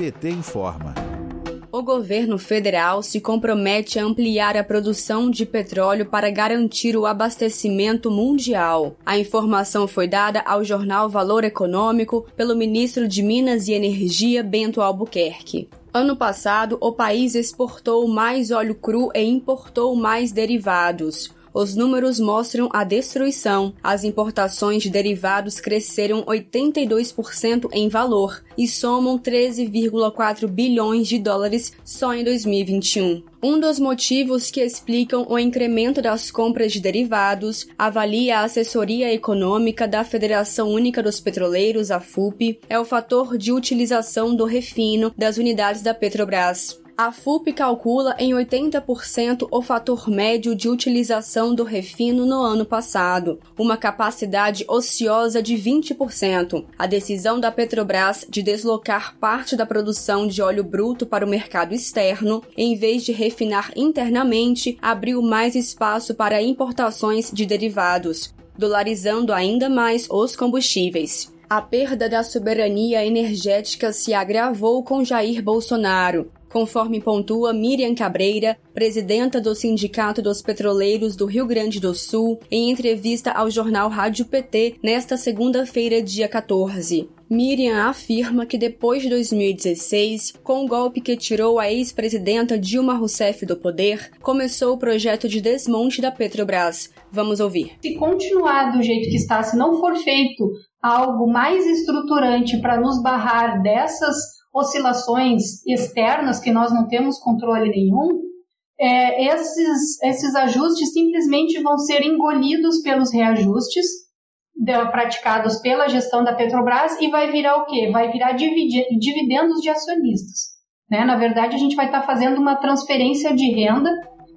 PT informa. O governo federal se compromete a ampliar a produção de petróleo para garantir o abastecimento mundial. A informação foi dada ao jornal Valor Econômico pelo ministro de Minas e Energia, Bento Albuquerque. Ano passado, o país exportou mais óleo cru e importou mais derivados os números mostram a destruição. As importações de derivados cresceram 82% em valor e somam 13,4 bilhões de dólares só em 2021. Um dos motivos que explicam o incremento das compras de derivados, avalia a assessoria econômica da Federação Única dos Petroleiros, a FUP, é o fator de utilização do refino das unidades da Petrobras. A FUP calcula em 80% o fator médio de utilização do refino no ano passado, uma capacidade ociosa de 20%. A decisão da Petrobras de deslocar parte da produção de óleo bruto para o mercado externo, em vez de refinar internamente, abriu mais espaço para importações de derivados, dolarizando ainda mais os combustíveis. A perda da soberania energética se agravou com Jair Bolsonaro conforme pontua Miriam Cabreira, presidenta do Sindicato dos Petroleiros do Rio Grande do Sul, em entrevista ao jornal Rádio PT nesta segunda-feira, dia 14. Miriam afirma que depois de 2016, com o golpe que tirou a ex-presidenta Dilma Rousseff do poder, começou o projeto de desmonte da Petrobras. Vamos ouvir. Se continuar do jeito que está, se não for feito algo mais estruturante para nos barrar dessas oscilações externas que nós não temos controle nenhum, é, esses, esses ajustes simplesmente vão ser engolidos pelos reajustes de, praticados pela gestão da Petrobras e vai virar o quê? Vai virar dividendos de acionistas. Né? Na verdade, a gente vai estar tá fazendo uma transferência de renda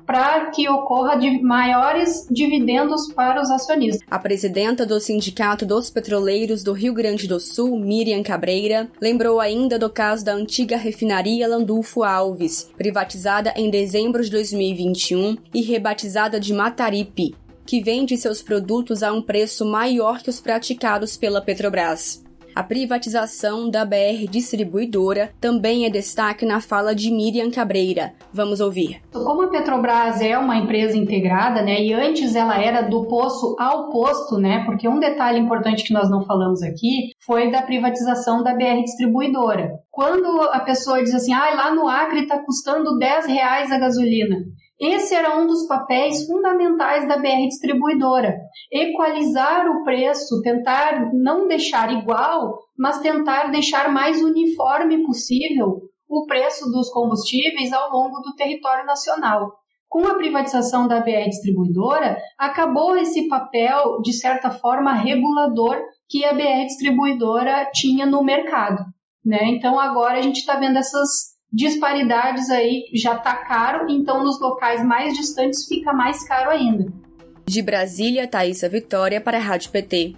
para que ocorra de maiores dividendos para os acionistas. A presidenta do Sindicato dos Petroleiros do Rio Grande do Sul, Miriam Cabreira, lembrou ainda do caso da antiga refinaria Landulfo Alves, privatizada em dezembro de 2021 e rebatizada de Mataripe, que vende seus produtos a um preço maior que os praticados pela Petrobras. A privatização da BR Distribuidora também é destaque na fala de Miriam Cabreira. Vamos ouvir. Como a Petrobras é uma empresa integrada, né, e antes ela era do poço ao posto, né, porque um detalhe importante que nós não falamos aqui foi da privatização da BR Distribuidora. Quando a pessoa diz assim, ah, lá no Acre está custando 10 reais a gasolina. Esse era um dos papéis fundamentais da BR Distribuidora: equalizar o preço, tentar não deixar igual, mas tentar deixar mais uniforme possível o preço dos combustíveis ao longo do território nacional. Com a privatização da BR Distribuidora, acabou esse papel, de certa forma, regulador que a BR Distribuidora tinha no mercado. Né? Então, agora a gente está vendo essas disparidades aí já está caro, então nos locais mais distantes fica mais caro ainda. De Brasília, Thaisa Vitória para a Rádio PT.